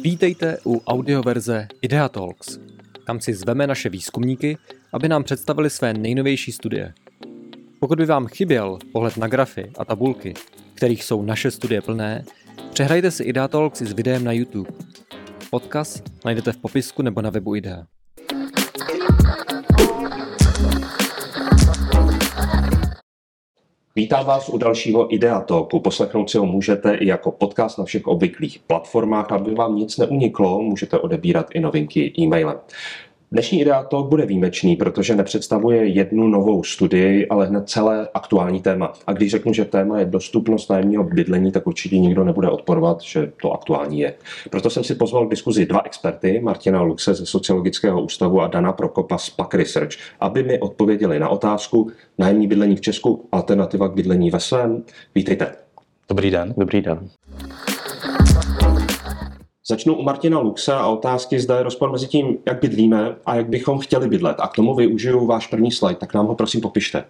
Vítejte u audioverze Idea Talks. Tam si zveme naše výzkumníky, aby nám představili své nejnovější studie. Pokud by vám chyběl pohled na grafy a tabulky, kterých jsou naše studie plné, přehrajte si Idea Talks s videem na YouTube. Odkaz najdete v popisku nebo na webu Idea. Vítám vás u dalšího Idea Talku. Poslechnout si ho můžete i jako podcast na všech obvyklých platformách, aby vám nic neuniklo, můžete odebírat i novinky e-mailem. Dnešní Ideatalk bude výjimečný, protože nepředstavuje jednu novou studii, ale hned celé aktuální téma. A když řeknu, že téma je dostupnost nájemního bydlení, tak určitě nikdo nebude odporovat, že to aktuální je. Proto jsem si pozval k diskuzi dva experty, Martina Luxe ze Sociologického ústavu a Dana Prokopa z PAK Research, aby mi odpověděli na otázku nájemní bydlení v Česku, alternativa k bydlení ve svém. Vítejte. Dobrý den. Dobrý den. Začnu u Martina Luxe a otázky zda je rozpor mezi tím, jak bydlíme a jak bychom chtěli bydlet. A k tomu využiju váš první slide, tak nám ho prosím popište.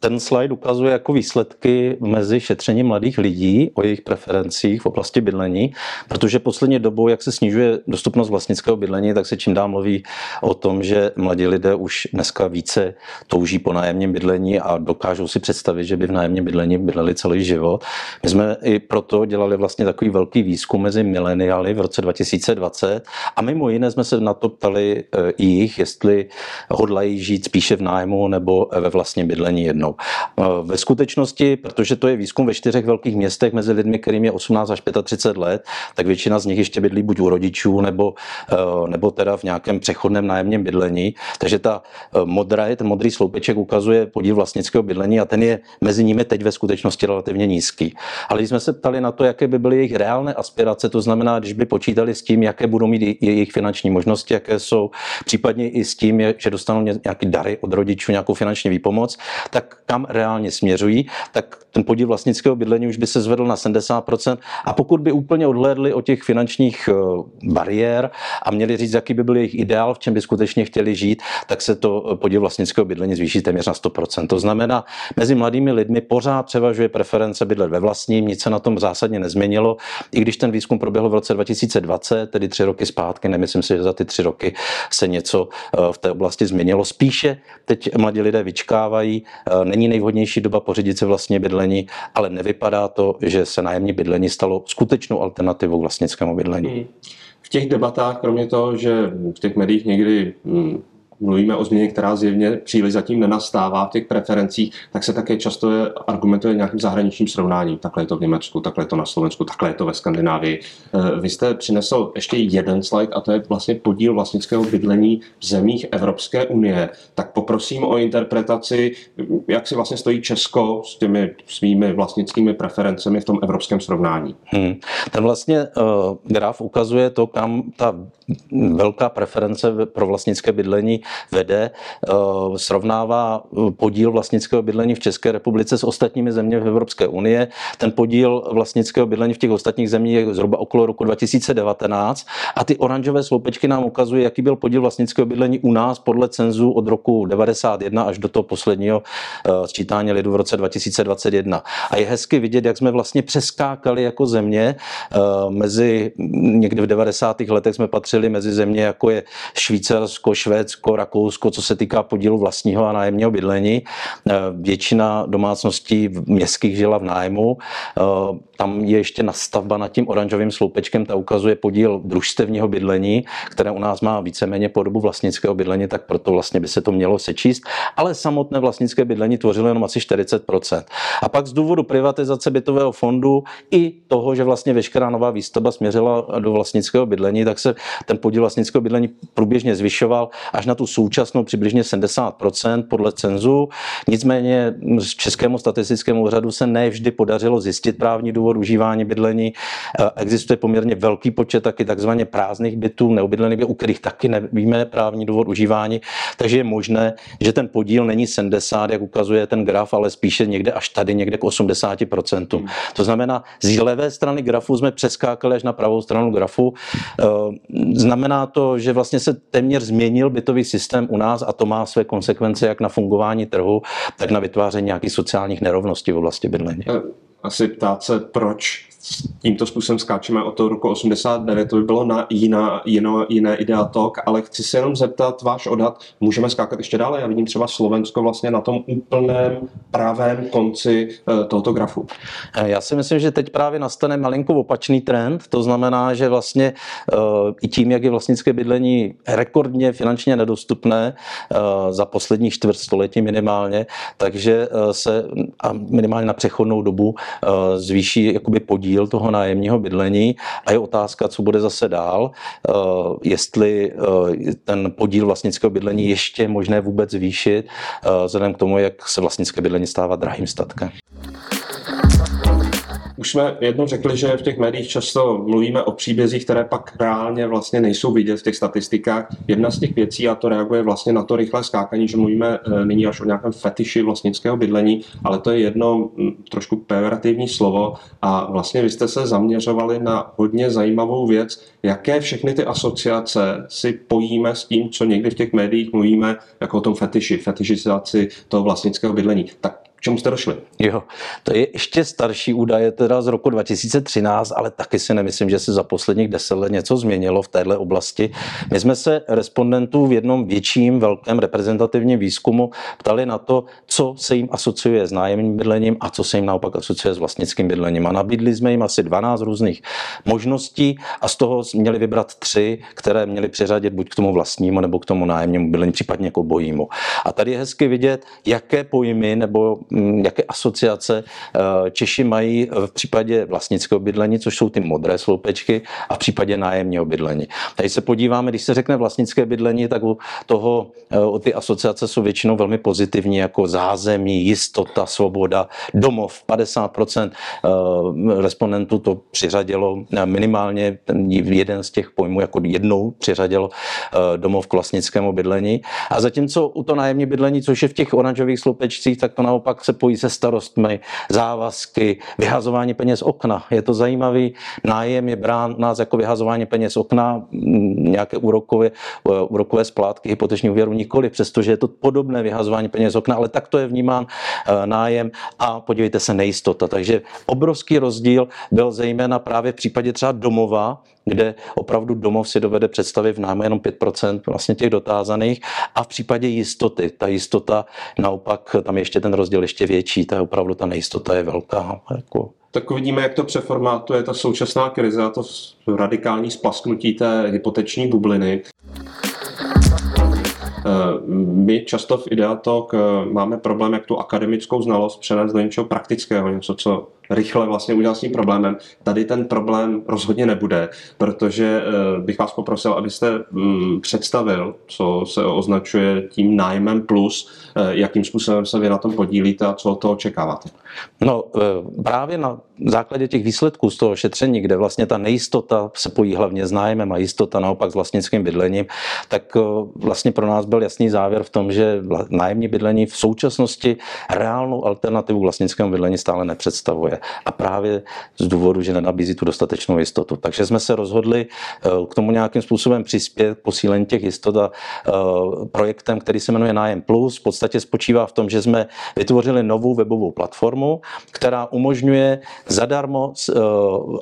Ten slide ukazuje jako výsledky mezi šetřením mladých lidí o jejich preferencích v oblasti bydlení, protože poslední dobou, jak se snižuje dostupnost vlastnického bydlení, tak se čím dál mluví o tom, že mladí lidé už dneska více touží po nájemním bydlení a dokážou si představit, že by v nájemním bydlení bydleli celý život. My jsme i proto dělali vlastně takový velký výzkum mezi mileniály v roce 2020 a mimo jiné jsme se na to ptali eh, i jich, jestli hodlají žít spíše v nájmu nebo ve vlastním bydlení jednou. Eh, ve skutečnosti, protože to je výzkum ve čtyřech velkých městech mezi lidmi, kterým je 18 až 35 let, tak většina z nich ještě bydlí buď u rodičů nebo, eh, nebo teda v nějakém přechodném nájemním bydlení. Takže ta eh, modrá, ten modrý sloupeček ukazuje podíl vlastnického bydlení a ten je mezi nimi teď ve skutečnosti relativně nízký. Ale když jsme se ptali na to, jaké by byly jejich reálné aspirace, to znamená, když by počítali s tím, jaké budou mít jejich finanční možnosti, jaké jsou, případně i s tím, že dostanou nějaké dary od rodičů, nějakou finanční výpomoc, tak kam reálně směřují, tak ten podíl vlastnického bydlení už by se zvedl na 70%. A pokud by úplně odhlédli od těch finančních eh, bariér a měli říct, jaký by byl jejich ideál, v čem by skutečně chtěli žít, tak se to eh, podíl vlastnického bydlení zvýší téměř na 100%. To znamená, mezi mladými lidmi pořád převažuje preference bydlet ve vlastním, nic se na tom zásadně nezměnilo, i když ten výzkum proběhl v roce 2020, tedy tři roky zpátky, nemyslím si, že za ty tři roky se něco eh, v té oblasti změnilo. Spíše teď mladí lidé vyčkávají, není nejvhodnější doba pořídit si vlastně bydlení, ale nevypadá to, že se nájemní bydlení stalo skutečnou alternativou vlastnickému bydlení. V těch debatách, kromě toho, že v těch médiích někdy hmm, mluvíme o změně, která zjevně příliš zatím nenastává v těch preferencích, tak se také často argumentuje nějakým zahraničním srovnáním. Takhle je to v Německu, takhle je to na Slovensku, takhle je to ve Skandinávii. Eh, vy jste přinesl ještě jeden slide a to je vlastně podíl vlastnického bydlení v zemích Evropské unie. Tak poprosím o interpretaci, jak si vlastně stojí Česko s těmi svými vlastnickými preferencemi v tom evropském srovnání. Hmm. Ten vlastně uh, graf ukazuje to, kam ta velká preference pro vlastnické bydlení vede, eh, srovnává eh, podíl vlastnického bydlení v České republice s ostatními zeměmi v Evropské unie. Ten podíl vlastnického bydlení v těch ostatních zemích je zhruba okolo roku 2019 a ty oranžové sloupečky nám ukazují, jaký byl podíl vlastnického bydlení u nás podle cenzu od roku 91 až do toho posledního eh, sčítání lidu v roce 2021. A je hezky vidět, jak jsme vlastně přeskákali jako země mezi někdy v 90. letech jsme patřili mezi země, jako je Švýcarsko, Švédsko, Rakousko, co se týká podílu vlastního a nájemního bydlení. Eh, většina domácností městských žila v nájmu. Tam je ještě nastavba nad tím oranžovým sloupečkem, ta ukazuje podíl družstevního bydlení, které u nás má víceméně podobu vlastnického bydlení, tak proto vlastně by se to mělo sečíst. Ale samotné vlastnické bydlení tvořilo jenom asi 40%. A pak z důvodu privatizace bytového fondu i toho, že vlastně veškerá nová výstavba směřila do vlastnického bydlení, tak se ten podíl vlastnického bydlení průběžně zvyšoval až na tu současnou přibližně 70% podle cenzu. Nicméně z Českému statistickému úřadu se nevždy podařilo zjistit právní důvod důvod užívání bydlení. Existuje poměrně velký počet taky takzvaně prázdných bytů, neobydlených u kterých taky nevíme právní důvod užívání, takže je možné, že ten podíl není 70, jak ukazuje ten graf, ale spíše někde až tady, někde k 80%. Hmm. To znamená, z levé strany grafu jsme přeskákali až na pravou stranu grafu. Znamená to, že vlastně se téměř změnil bytový systém u nás a to má své konsekvence jak na fungování trhu, tak na vytváření nějakých sociálních nerovností v oblasti bydlení. Asi ptát se, proč tímto způsobem skáčeme od toho roku 89, to by bylo na jiná, jiná, jiné ideatok, ale chci se jenom zeptat váš odhad, můžeme skákat ještě dále? Já vidím třeba Slovensko vlastně na tom úplném pravém konci eh, tohoto grafu. Eh, já si myslím, že teď právě nastane malinko opačný trend, to znamená, že vlastně uh, i tím, jak je vlastnické bydlení rekordně finančně nedostupné za posledních čtvrt století minimálně, takže se minimálně na přechodnou dobu zvýší jakoby podíl toho nájemního bydlení a je otázka, co bude zase dál, eh, jestli eh, ten podíl vlastnického bydlení ještě možné vůbec zvýšit, eh, vzhledem k tomu, jak se vlastnické bydlení stává drahým statkem. Už jsme jednou řekli, že v těch médiích často mluvíme o příbězích, které pak reálně vlastně nejsou vidět v těch statistikách. Jedna z těch věcí, a to reaguje vlastně na to rychlé skákání, že mluvíme eh, nyní až o nějakém fetiši vlastnického bydlení, ale to je jedno hm, trošku pejorativní slovo a vlastně vy jste se zaměřovali na hodně zajímavou věc, jaké všechny ty asociace si pojíme s tím, co někdy v těch médiích mluvíme jako o tom fetiši, fetišizaci toho vlastnického bydlení. Tak čemu jste došli? Jo, to je ještě starší údaje teda z roku 2013, ale taky si nemyslím, že se za posledních deset let něco změnilo v této oblasti. My jsme se respondentů v jednom větším, velkém reprezentativním výzkumu ptali na to, co se jim asociuje s nájemním bydlením a co se jim naopak asociuje s vlastnickým bydlením. A nabídli jsme jim asi 12 různých možností a z toho měli vybrat tři, které měli přiřadit buď k tomu vlastnímu nebo k tomu nájemnímu bydlení, případně jako bojímu. A tady je hezky vidět, jaké pojmy nebo jaké asociace eh, Češi mají v případě vlastnického bydlení, což jsou ty modré sloupečky, a v případě nájemního bydlení. Tady se podíváme, když se řekne vlastnické bydlení, tak u toho eh, o ty asociace jsou většinou velmi pozitivní, jako zázemí, jistota, svoboda, domov. 50% eh, respondentů to přiřadilo minimálně jeden z těch pojmů, jako jednou přiřadilo domov k vlastnickému bydlení. A zatímco u to nájemní bydlení, což je v těch oranžových sloupečcích, tak to naopak se pojí se starostmi, závazky, vyhazování peněz okna. Je to zajímavý, nájem je brán nás jako vyhazování peněz okna, nějaké úrokové, úrokové splátky, hypoteční úvěru nikoli, přestože je to podobné vyhazování peněz okna, ale tak to je vnímán eh, nájem a podívejte se, nejistota. Takže obrovský rozdíl byl zejména právě v případě třeba domova, kde opravdu domov si dovede představit v nájmu jenom 5% vlastně těch dotázaných a v případě jistoty, ta jistota naopak, tam ještě ten rozdíl ještě větší, ta opravdu ta nejistota je velká. Jako tak uvidíme, jak to přeformátuje ta současná krize a to radikální splasknutí té hypoteční bubliny. Eh, my často v Ideatok eh, máme problém, jak tu akademickou znalost přenést do něčeho praktického, něco, co rychle vlastně udělal s tím problémem. Tady ten problém rozhodně nebude, protože eh, bych vás poprosil, abyste mm, představil, co se označuje tím nájmem plus, jakým způsobem se vy na tom podílíte a co to očekáváte. No právě na základě těch výsledků z toho šetření, kde vlastně ta nejistota se pojí hlavně s nájmem a jistota naopak s vlastnickým bydlením, tak vlastně pro nás byl byl jasný závěr v tom, že nájemní bydlení v současnosti reálnou alternativu vlastnickému bydlení stále nepředstavuje. A právě z důvodu, že nenabízí tu dostatečnou jistotu. Takže jsme se rozhodli eh, k tomu nějakým způsobem přispět posílení těch jistot a eh, projektem, který se jmenuje Nájem Plus, v podstatě spočívá v tom, že jsme vytvořili novou webovou platformu, která umožňuje zadarmo eh,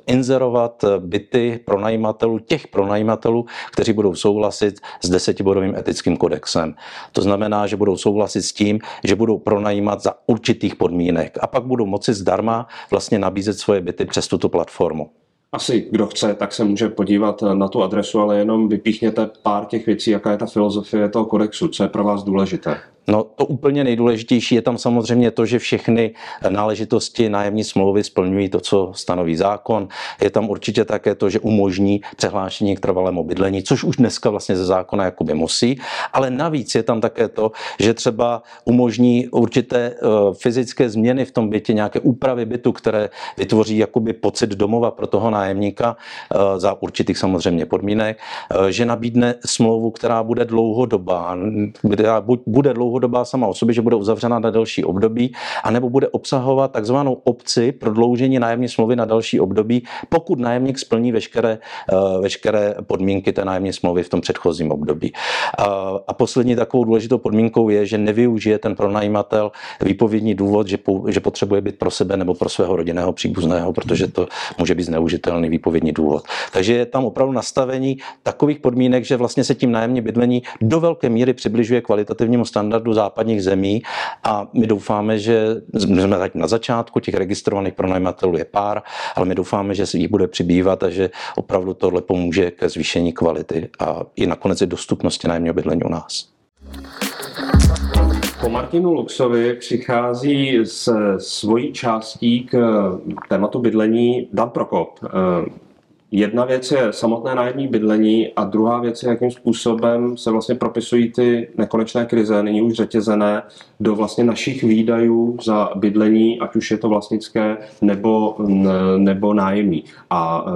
inzerovat byty pronajímatelů, těch pronajímatelů, kteří budou souhlasit s desetibodovým etickým kodexem. To znamená, že budou souhlasit s tím, že budou pronajímat za určitých podmínek a pak budou moci zdarma vlastně nabízet svoje byty přes tuto platformu. Asi kdo chce, tak se může podívat na tu adresu, ale jenom vypíchněte pár těch věcí, jaká je ta filozofie toho kodexu, co je pro vás důležité. No to úplně nejdůležitější je tam samozřejmě to, že všechny náležitosti nájemní smlouvy splňují to, co stanoví zákon. Je tam určitě také to, že umožní přehlášení k trvalému bydlení, což už dneska vlastně ze zákona jakoby musí, ale navíc je tam také to, že třeba umožní určité eh, fyzické změny v tom bytě, nějaké úpravy bytu, které vytvoří jakoby pocit domova pro toho nájemníka eh, za určitých samozřejmě podmínek, eh, že nabídne smlouvu, která bude dlouhodobá, která bude dlouhodobá dlouhodobá sama o sobě, že bude uzavřena na další období, anebo bude obsahovat takzvanou opci prodloužení nájemní smlouvy na další období, pokud nájemník splní veškeré, eh, veškeré podmínky té nájemní smlouvy v tom předchozím období. A poslední takovou důležitou podmínkou je, že nevyužije ten pronajímatel výpovědní důvod, že, že potřebuje být pro sebe nebo pro svého rodinného příbuzného, protože to může být zneužitelný výpovědní důvod. Takže je tam opravdu nastavení takových podmínek, že vlastně se tím nájemní bydlení do velké míry přibližuje kvalitativnímu standardu standardu západních zemí a my doufáme, že jsme tak na začátku, těch registrovaných pronajímatelů je pár, ale my doufáme, že se jich bude přibývat a že opravdu tohle pomůže ke zvýšení kvality a i nakonec i dostupnosti nájemního bydlení u nás. Po Martinu Luxovi přichází s svojí částí k tématu bydlení Dan Prokop. Jedna věc je samotné nájemní bydlení a druhá věc je, jakým způsobem se vlastně propisují ty nekonečné krize, nyní už řetězené, do vlastně našich výdajů za bydlení, ať už je to vlastnické nebo, nebo nájemní. A e,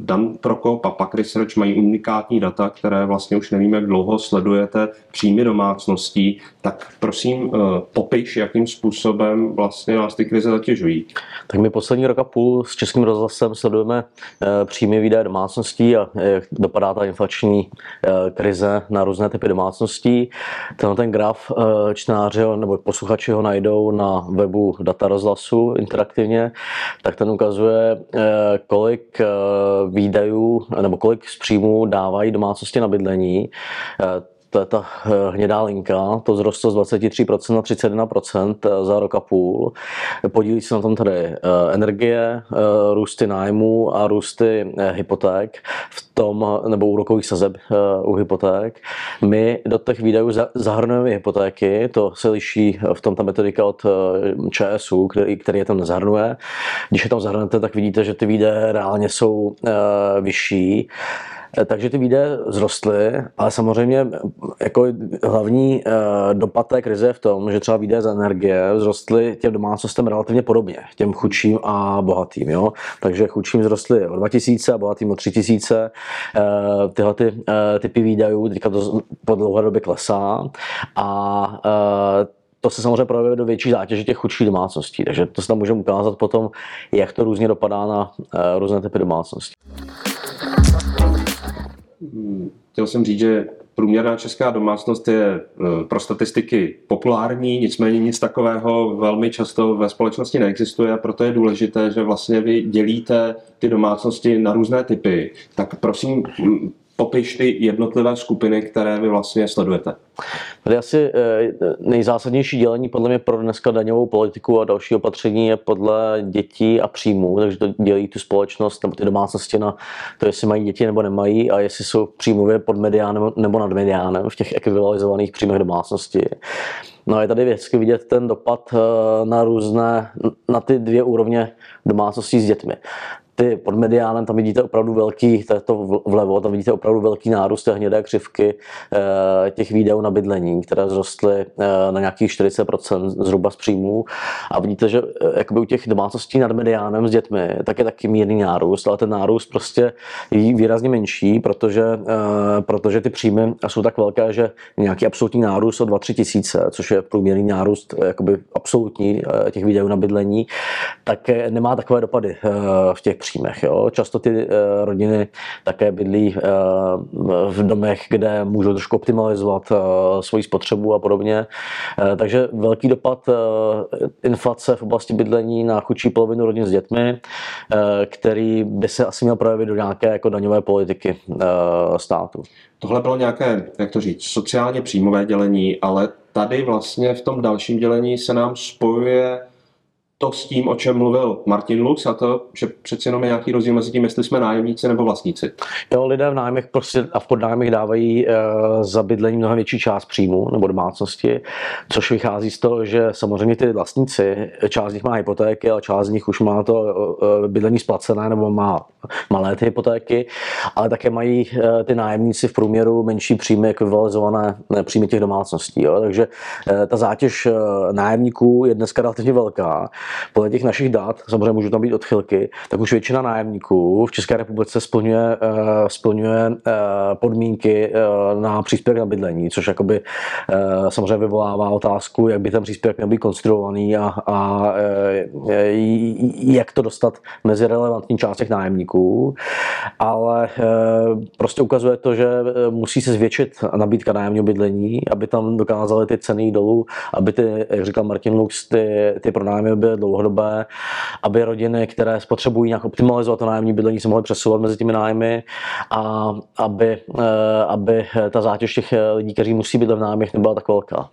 Dan Prokop a Pak Research mají unikátní data, které vlastně už nevím, jak dlouho sledujete příjmy domácností, tak prosím e, popiš, jakým způsobem vlastně nás ty krize zatěžují. Tak my poslední rok a půl s Českým rozhlasem sledujeme e, příjmy výdaje domácností a jak dopadá ta inflační krize na různé typy domácností. Tenhle ten graf čtenáři nebo posluchači ho najdou na webu Data rozhlasu interaktivně, tak ten ukazuje, eh, kolik eh, výdajů nebo kolik z příjmů dávají domácnosti na bydlení eh, to je ta eh, hnědá linka, to zrostlo z 23% na 31% eh, za rok a půl. Podílí se na tom tedy eh, energie, růsty nájmů a růsty hypoték v tom, nebo úrokových sazeb u hypoték. My do těch výdajů zahrnujeme hypotéky, to se liší v tom ta metodika od ČSU, který, který je tam nezahrnuje. Když je tam zahrnete, tak vidíte, že ty výdaje reálně jsou vyšší. Eh, takže ty výdaje vzrostly, ale samozřejmě jako hlavní eh, dopad té krize je v tom, že třeba výdaje za energie vzrostly těm domácnostem relativně podobně, těm chudším a bohatým. Jo? Takže chudším vzrostly o 2000 a bohatým o 3000. Eh, tyhle ty, typy výdajů teďka to po dlouhé době klesá a to se samozřejmě projevuje do větší zátěže těch chudších domácností. Takže to se tam můžeme ukázat potom, jak to různě dopadá na různé typy domácností. Hmm, chtěl jsem říct, že průměrná česká domácnost je eh, pro statistiky populární, nicméně nic takového velmi často ve společnosti neexistuje a proto je důležité, že vlastně vy dělíte ty domácnosti na různé typy. Tak prosím, popiš ty jednotlivé skupiny, které vy vlastně sledujete. Tady asi eh, nejzásadnější dělení podle mě pro dneska daňovou politiku a další opatření je podle dětí a příjmů, takže to dělí tu společnost nebo ty domácnosti na to, jestli mají děti nebo nemají a jestli jsou příjmově pod mediánem nebo nad mediánem v těch ekvivalizovaných příjmech domácnosti. No je tady vždycky vidět ten dopad eh, na různé, na ty dvě úrovně domácností s dětmi ty pod mediánem, tam vidíte opravdu velký, to vlevo, tam vidíte opravdu velký nárůst té hnědé křivky eh, těch výdajů na bydlení, které vzrostly eh, na nějakých 40% zhruba z příjmů. A vidíte, že eh, jakoby u těch domácností nad mediánem s dětmi, tak je taky mírný nárůst, ale ten nárůst prostě je výrazně menší, protože, protože ty příjmy jsou tak velké, že nějaký absolutní nárůst o 2-3 tisíce, což je průměrný nárůst jakoby absolutní těch výdajů na bydlení, tak nemá takové dopady v těch příjmech. Jo. Často ty uh, rodiny také bydlí uh, v domech, kde můžou trošku optimalizovat uh, svoji spotřebu a podobně. Takže velký dopad inflace v oblasti bydlení na chudší polovinu rodin s dětmi, který by se asi měl projevit do nějaké jako daňové politiky státu. Tohle bylo nějaké, jak to říct, sociálně příjmové dělení, ale tady vlastně v tom dalším dělení se nám spojuje to s tím, o čem mluvil Martin Lux, a to, že přeci jenom je nějaký rozdíl mezi tím, jestli jsme nájemníci nebo vlastníci. Jo, lidé v nájmech prostě a v podnájmech dávají uh, za bydlení mnohem větší část příjmu nebo domácnosti, což vychází z toho, že samozřejmě ty vlastníci, část z nich má hypotéky, ale část z nich už má to uh, bydlení splacené nebo má malé ty hypotéky, ale také mají uh, ty nájemníci v průměru menší příjmy ekvivalizované příjmy těch domácností. Jo? Takže uh, ta zátěž uh, nájemníků je dneska relativně velká podle těch našich dat, samozřejmě můžou tam být odchylky, tak už většina nájemníků v České republice splňuje, uh, splňuje uh, podmínky uh, na příspěvek na bydlení, což jakoby samozřejmě vyvolává otázku, jak by ten příspěvek měl být konstruovaný a, a jak to dostat mezi relevantní část těch nájemníků. Ale prostě ukazuje to, že musí se zvětšit nabídka nájemního bydlení, aby tam dokázali ty ceny dolů, aby ty, jak říkal Martin Lux, ty, ty pronájmy byly dlouhodobé, aby rodiny, které spotřebují nějak optimalizovat to nájemní bydlení, se mohly přesouvat mezi těmi nájmy a aby, eh, aby ta zátěž těch lidí, kteří musí být v nájmech, nebyla tak velká.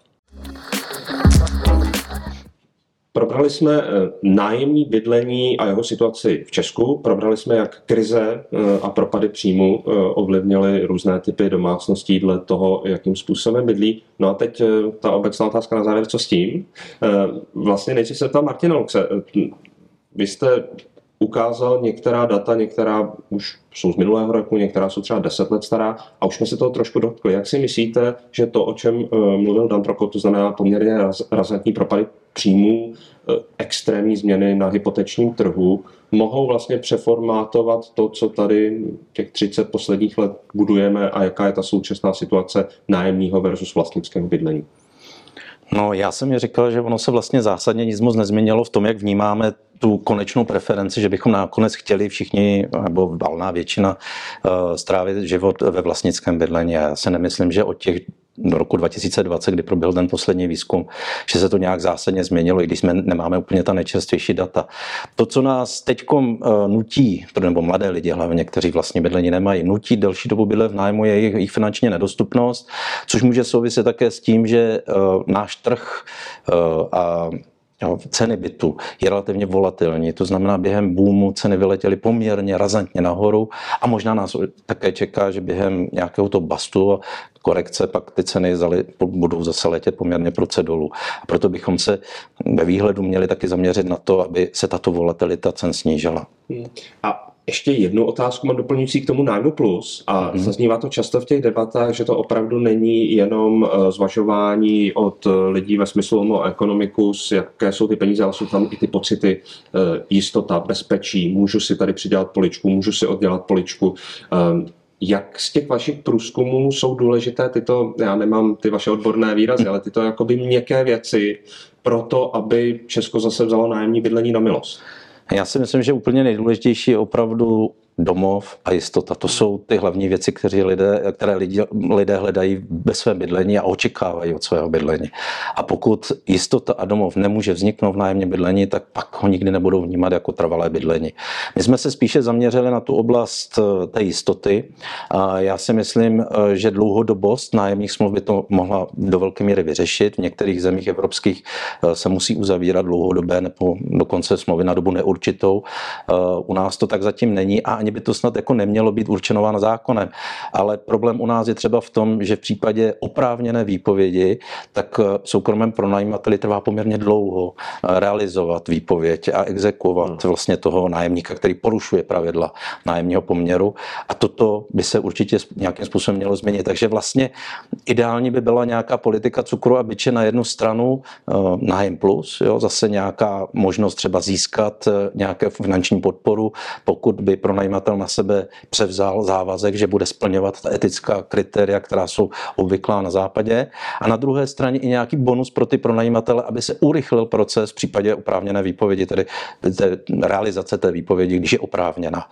Probrali jsme eh, nájemní bydlení a jeho situaci v Česku. Probrali jsme, jak krize eh, a propady příjmu ovlivnily různé typy domácností dle toho, jakým způsobem bydlí. No a teď ta obecná otázka na závěr, co s tím? Vlastně nejdřív se ptal Martina Luxe. Vy jste ukázal některá data, některá už jsou z minulého roku, některá jsou třeba 10 let stará a už jsme se toho trošku dotkli. Jak si myslíte, že to, o čem mluvil Dan Prokop, to znamená poměrně razantní propady příjmů, eh, extrémní změny na hypotečním trhu, mohou vlastně přeformátovat to, co tady těch 30 posledních let budujeme a jaká je ta současná situace nájemního versus vlastnického bydlení. No, já jsem mi říkal, že ono se vlastně zásadně nic moc nezměnilo v tom, jak vnímáme tu konečnou preferenci, že bychom nakonec chtěli všichni, nebo valná většina, uh, strávit život ve vlastnickém bydlení. Já se nemyslím, že od těch do roku 2020, kdy proběhl ten poslední výzkum, že se to nějak zásadně změnilo, i když jsme nemáme úplně ta nejčerstvější data. To, co nás teď uh, nutí, nebo mladé lidi hlavně, kteří vlastně bydlení nemají, nutí delší dobu bydlet v nájmu, je jejich, jejich finanční nedostupnost, což může souviset také s tím, že uh, náš trh uh, a Jo, ceny bytu je relativně volatilní, to znamená, během boomu ceny vyletěly poměrně razantně nahoru a možná nás také čeká, že během nějakého toho bastu a korekce pak ty ceny zali, budou zase letět poměrně proce dolů. A proto bychom se ve výhledu měli taky zaměřit na to, aby se tato volatilita cen snížila. A ještě jednu otázku mám doplňující k tomu nájmu plus a mm. zaznívá to často v těch debatách, že to opravdu není jenom eh, zvažování od eh, lidí ve smyslu no ekonomikus, jaké jsou ty peníze, ale jsou tam i ty pocity eh, jistota, bezpečí, můžu si tady přidělat poličku, můžu si oddělat poličku. Jak z těch vašich průzkumů jsou důležité tyto, já nemám ty vaše odborné výrazy, ale tyto jakoby měkké věci pro to, aby Česko zase vzalo nájemní bydlení na milost? Já si myslím, že úplně nejdůležitější je opravdu domov a jistota. To jsou ty hlavní věci, které lidé, které lidi, lidé hledají ve svém bydlení a očekávají od svého bydlení. A pokud jistota a domov nemůže vzniknout v nájemně bydlení, tak pak ho nikdy nebudou vnímat jako trvalé bydlení. My jsme se spíše zaměřili na tu oblast eh, té jistoty. A já si myslím, eh, že dlouhodobost nájemních smluv by to mohla do velké míry vyřešit. V některých zemích evropských eh, se musí uzavírat dlouhodobé nebo dokonce smlouvy na dobu neurčitou. U nás to tak zatím není a ani by to snad jako nemělo být určenováno zákonem. Ale problém u nás je třeba v tom, že v případě oprávněné výpovědi, tak eh, soukromém pronajímateli trvá poměrně dlouho eh, realizovat výpověď a exekuovat hmm. vlastně toho nájemníka, který porušuje pravidla nájemního poměru. A toto by se určitě nějakým způsobem mělo změnit. Takže vlastně ideální by byla nějaká politika cukru a byče na jednu stranu eh, nájem plus, jo, zase nějaká možnost třeba získat nějaké finanční podporu, pokud by pronajímatel pronajímatel na sebe převzal závazek, že bude splňovat ta etická kritéria, která jsou obvyklá na západě. A na druhé straně i nějaký bonus pro ty pronajímatele, aby se urychlil proces v případě oprávněné výpovědi, tedy té realizace té výpovědi, když je oprávněna.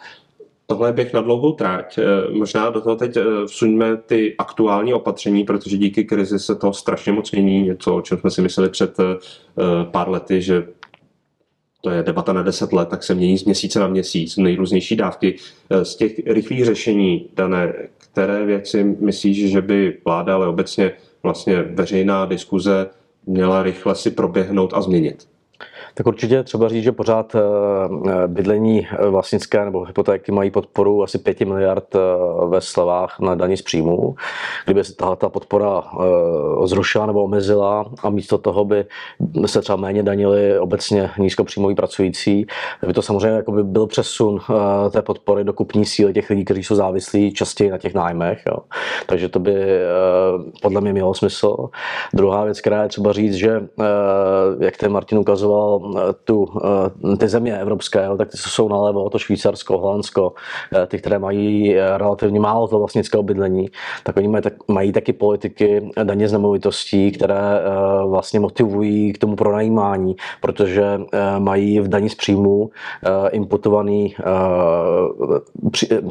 Tohle bych na dlouhou tráť. Eh, možná do toho teď eh, vsuňme ty aktuální opatření, protože díky krizi se to strašně moc mění. Něco, o čem jsme si mysleli před eh, pár lety, že to je debata na 10 let, tak se mění z měsíce na měsíc, nejrůznější dávky. Eh, z těch rychlých řešení, dané, které věci myslíš, že by vláda, ale obecně vlastně veřejná diskuze měla rychle si proběhnout a změnit? Tak určitě třeba říct, že pořád eh, bydlení vlastnické nebo hypotéky mají podporu asi 5 miliard ve slevách na daní z příjmu. Kdyby se tahle ta podpora zrušila nebo omezila a místo toho by se třeba méně danili obecně nízkopříjmoví pracující, by to samozřejmě jako by byl přesun té podpory do kupní síly těch lidí, kteří jsou závislí častěji na těch nájmech. Jo. Takže to by podle mě mělo smysl. Druhá věc, která je třeba říct, že jak ten Martin ukazoval, tu, ty země evropské, tak ty jsou nalevo, to Švýcarsko, Holandsko, ty, které mají relativně málo toho vlastnického bydlení, tak oni mají, tak, mají taky politiky daně z nemovitostí, které vlastně motivují k tomu pronajímání, protože mají v daní z příjmu imputovaný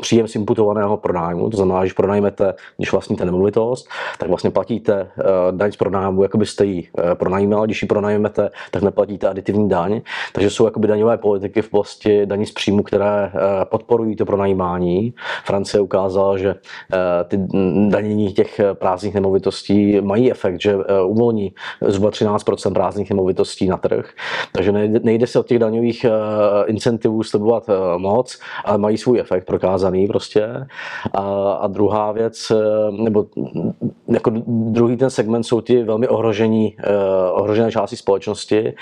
příjem z imputovaného pronájmu, to znamená, že pronajmete, když vlastníte nemovitost, tak vlastně platíte daň z pronájmu, jako byste ji pronajímal, když ji pronajmete, tak neplatíte aditivní daň. Takže jsou jakoby daňové politiky v oblasti daní z příjmu, které eh, podporují to pronajímání. Francie ukázala, že eh, ty danění těch prázdných nemovitostí mají efekt, že eh, uvolní zhruba 13% prázdných nemovitostí na trh. Takže nejde se od těch daňových incentivů slibovat moc, ale mají svůj efekt prokázaný prostě. A, a druhá věc, nebo jako druhý ten segment jsou ti velmi ohrožení, ohrožené části společnosti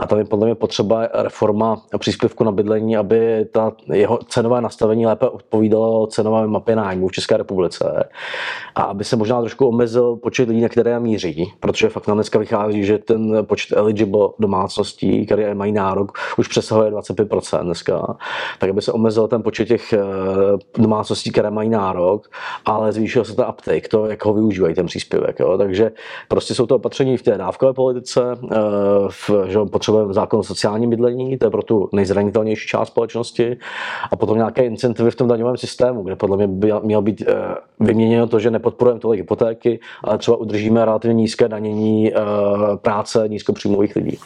a tam je podle mě potřeba reforma příspěvku na bydlení, aby ta jeho cenové nastavení lépe odpovídalo cenové mapě nájmu v České republice a aby se možná trošku omezil počet lidí, na které míří, protože fakt nám dneska vychází, že ten počet eligible domácností, které mají nárok, už přesahuje 25% dneska, tak aby se omezil ten počet těch eh, domácností, které mají nárok, ale zvýšil se ten uptake, to, jak ho využívají ten příspěvek. Jo. Takže prostě jsou to opatření v té dávkové politice, eh, v, že potřebujeme zákon o sociálním bydlení, to je pro tu nejzranitelnější část společnosti, a potom nějaké incentivy v tom daňovém systému, kde podle mě by mělo být eh, vyměněno to, že nepodporujeme tolik hypotéky, ale třeba udržíme relativně nízké danění eh, práce nízkopříjmových lidí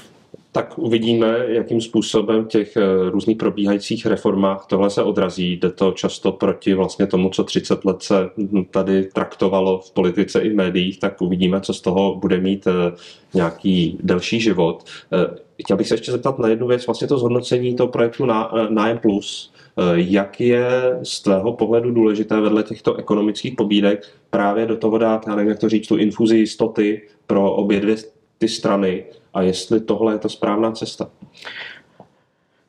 tak uvidíme, jakým způsobem těch eh, různých probíhajících reformách tohle se odrazí. Jde to často proti vlastně tomu, co 30 let se tady traktovalo v politice i v médiích, tak uvidíme, co z toho bude mít eh, nějaký delší život. Eh, chtěl bych se ještě zeptat na jednu věc, vlastně to zhodnocení toho projektu Nájem Plus. Jak je z tvého pohledu důležité vedle těchto ekonomických pobídek právě do toho dát, já nevím, jak to říct, tu infuzi jistoty pro obě dvě ty strany a jestli tohle je ta správná cesta.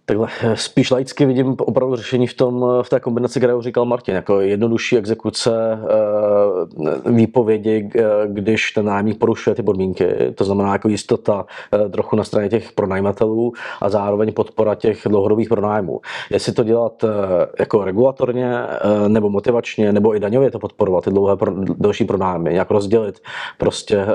Takhle eh, spíš laicky vidím opravdu řešení v, tom, eh, v té kombinaci, kterou říkal Martin, jako jednodušší exekuce eh, výpovědi, když ten nájemník porušuje ty podmínky, to znamená jako jistota trochu na straně těch pronajímatelů a zároveň podpora těch dlouhodobých pronájmů. Jestli to dělat jako regulatorně, nebo motivačně, nebo i daňově to podporovat, ty dlouhé další pronájmy, jak rozdělit prostě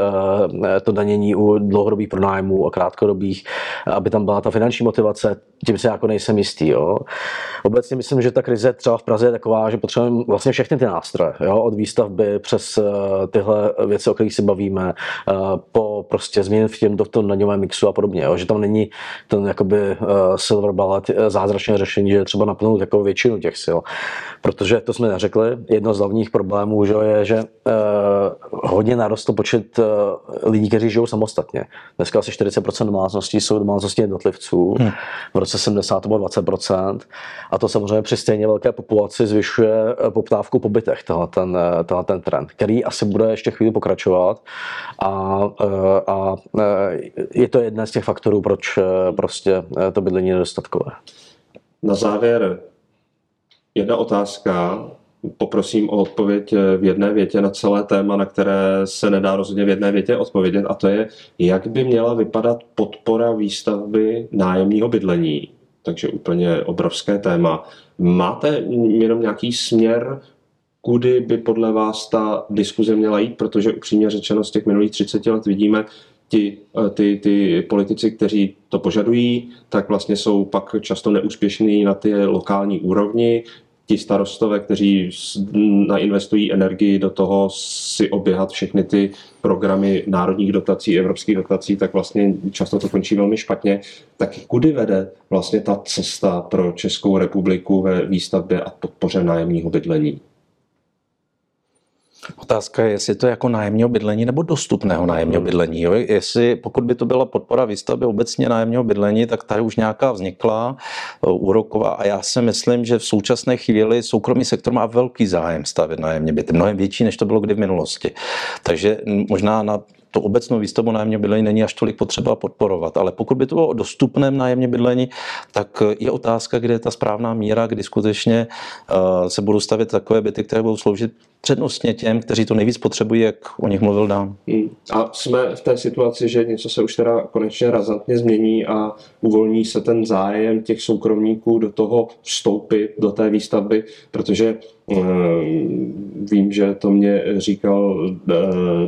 to danění u dlouhodobých pronájmů a krátkodobých, aby tam byla ta finanční motivace, tím si jako nejsem jistý. Jo. Obecně myslím, že ta krize třeba v Praze je taková, že potřebujeme vlastně všechny ty nástroje, jo, od výstavby přes uh, tyhle věci, o kterých si bavíme, uh, po prostě změny v, těm, tom daňovém mixu a podobně, jo, že tam není ten jakoby uh, silver bullet, zázračné řešení, že je třeba napnout jako většinu těch sil. Protože to jsme neřekli, jedno z hlavních problémů že je, že hodně narostl počet lidí, kteří žijou samostatně. Dneska asi 40% domácností jsou domácnosti jednotlivců. Hmm. V roce 70 to bylo 20%. A to samozřejmě při stejně velké populaci zvyšuje eh, poptávku po bytech, tenhle ten, eh, tenhle ten trend, který asi bude ještě chvíli pokračovat. A, eh, a je to jeden z těch faktorů, proč prostě to bydlení je nedostatkové. Na závěr jedna otázka. Poprosím o odpověď v jedné větě na celé téma, na které se nedá rozhodně v jedné větě odpovědět, a to je, jak by měla vypadat podpora výstavby nájemního bydlení takže úplně obrovské téma. Máte jenom nějaký směr, kudy by podle vás ta diskuze měla jít, protože upřímně řečeno z těch minulých 30 let vidíme, ti, eh, ty, ty politici, kteří to požadují, tak vlastně jsou pak často neúspěšní na ty lokální úrovni ti starostové, kteří nainvestují energii do toho si oběhat všechny ty programy národních dotací, evropských dotací, tak vlastně často to končí velmi špatně. Tak kudy vede vlastně ta cesta pro Českou republiku ve výstavbě a podpoře nájemního bydlení? Otázka je, jestli to je jako nájemního bydlení nebo dostupného nájemního hmm. bydlení. Jo? Jestli, pokud by to byla podpora výstavby obecně nájemního bydlení, tak tady už nějaká vznikla úroková a já si myslím, že v současné chvíli soukromý sektor má velký zájem stavět nájemní byty, mnohem větší, než to bylo kdy v minulosti. Takže možná na to obecnou výstavbu nájemního bydlení není až tolik potřeba podporovat. Ale pokud by to bylo o dostupném nájemně bydlení, tak je otázka, kde je ta správná míra, kdy skutečně eh, se budou stavět takové byty, které budou sloužit přednostně těm, kteří to nejvíc potřebují, jak o nich mluvil dám. Hmm. A jsme v té situaci, že něco se už teda konečně razantně změní a uvolní se ten zájem těch soukromníků do toho vstoupit, do té výstavby, protože vím, že to mě říkal uh,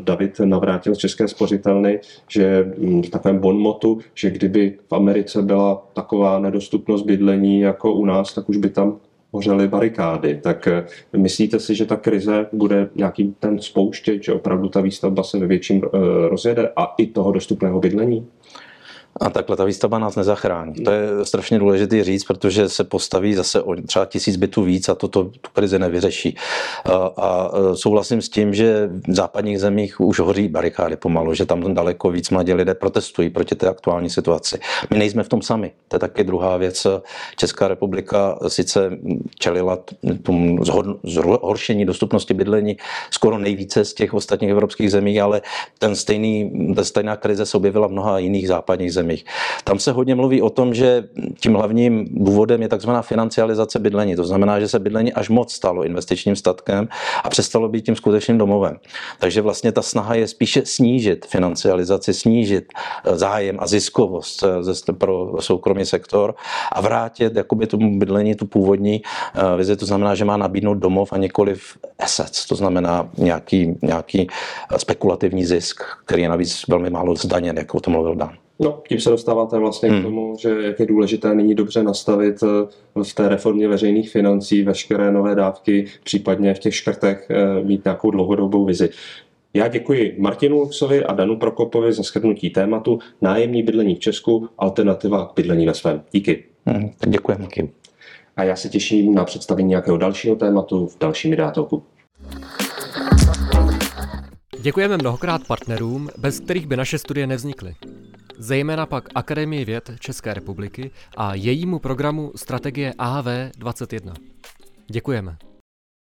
David Navrátil z České spořitelny, že um, v takovém bonmotu, že kdyby v Americe byla taková nedostupnost bydlení jako u nás, tak už by tam hořely barikády. Tak eh, myslíte si, že ta krize bude nějaký ten spouštěč, že opravdu ta výstavba se ve větším eh, rozjede a i toho dostupného bydlení? A takhle ta výstavba nás nezachrání. To je strašně důležité říct, protože se postaví zase o třeba tisíc bytů víc a to tu krizi nevyřeší. A, a souhlasím s tím, že v západních zemích už hoří barikády pomalu, že tam daleko víc mladí lidé protestují proti té aktuální situaci. My nejsme v tom sami. To je taky druhá věc. Česká republika sice čelila tomu zhoršení dostupnosti bydlení skoro nejvíce z těch ostatních evropských zemí, ale ten stejný, ta stejná krize se objevila v mnoha jiných západních zemích zemích. Tam se hodně mluví o tom, že tím hlavním důvodem je takzvaná financializace bydlení. To znamená, že se bydlení až moc stalo investičním statkem a přestalo být tím skutečným domovem. Takže vlastně ta snaha je spíše snížit financializaci, snížit eh, zájem a ziskovost eh, pro soukromý sektor a vrátit jakoby tomu bydlení tu původní eh, vizi. To znamená, že má nabídnout domov a nikoliv assets, to znamená nějaký, nějaký spekulativní zisk, který je navíc velmi málo zdaněn, jako o tom mluvil Dan. No, tím se dostáváte vlastně hmm. k tomu, že jak je důležité nyní dobře nastavit eh, v té reformě veřejných financí veškeré nové dávky, případně v těch škrtech eh, mít nějakou dlouhodobou vizi. Já děkuji Martinu Luxovi a Danu Prokopovi za shrnutí tématu Nájemní bydlení v Česku, alternativa k bydlení na svém. Díky. Hmm, děkuji. Díky. A já se těším na představení nějakého dalšího tématu v dalším videotoku. Děkujeme mnohokrát partnerům, bez kterých by naše studie nevznikly zejména pak Akademii věd České republiky a jejímu programu Strategie AV 21. Děkujeme.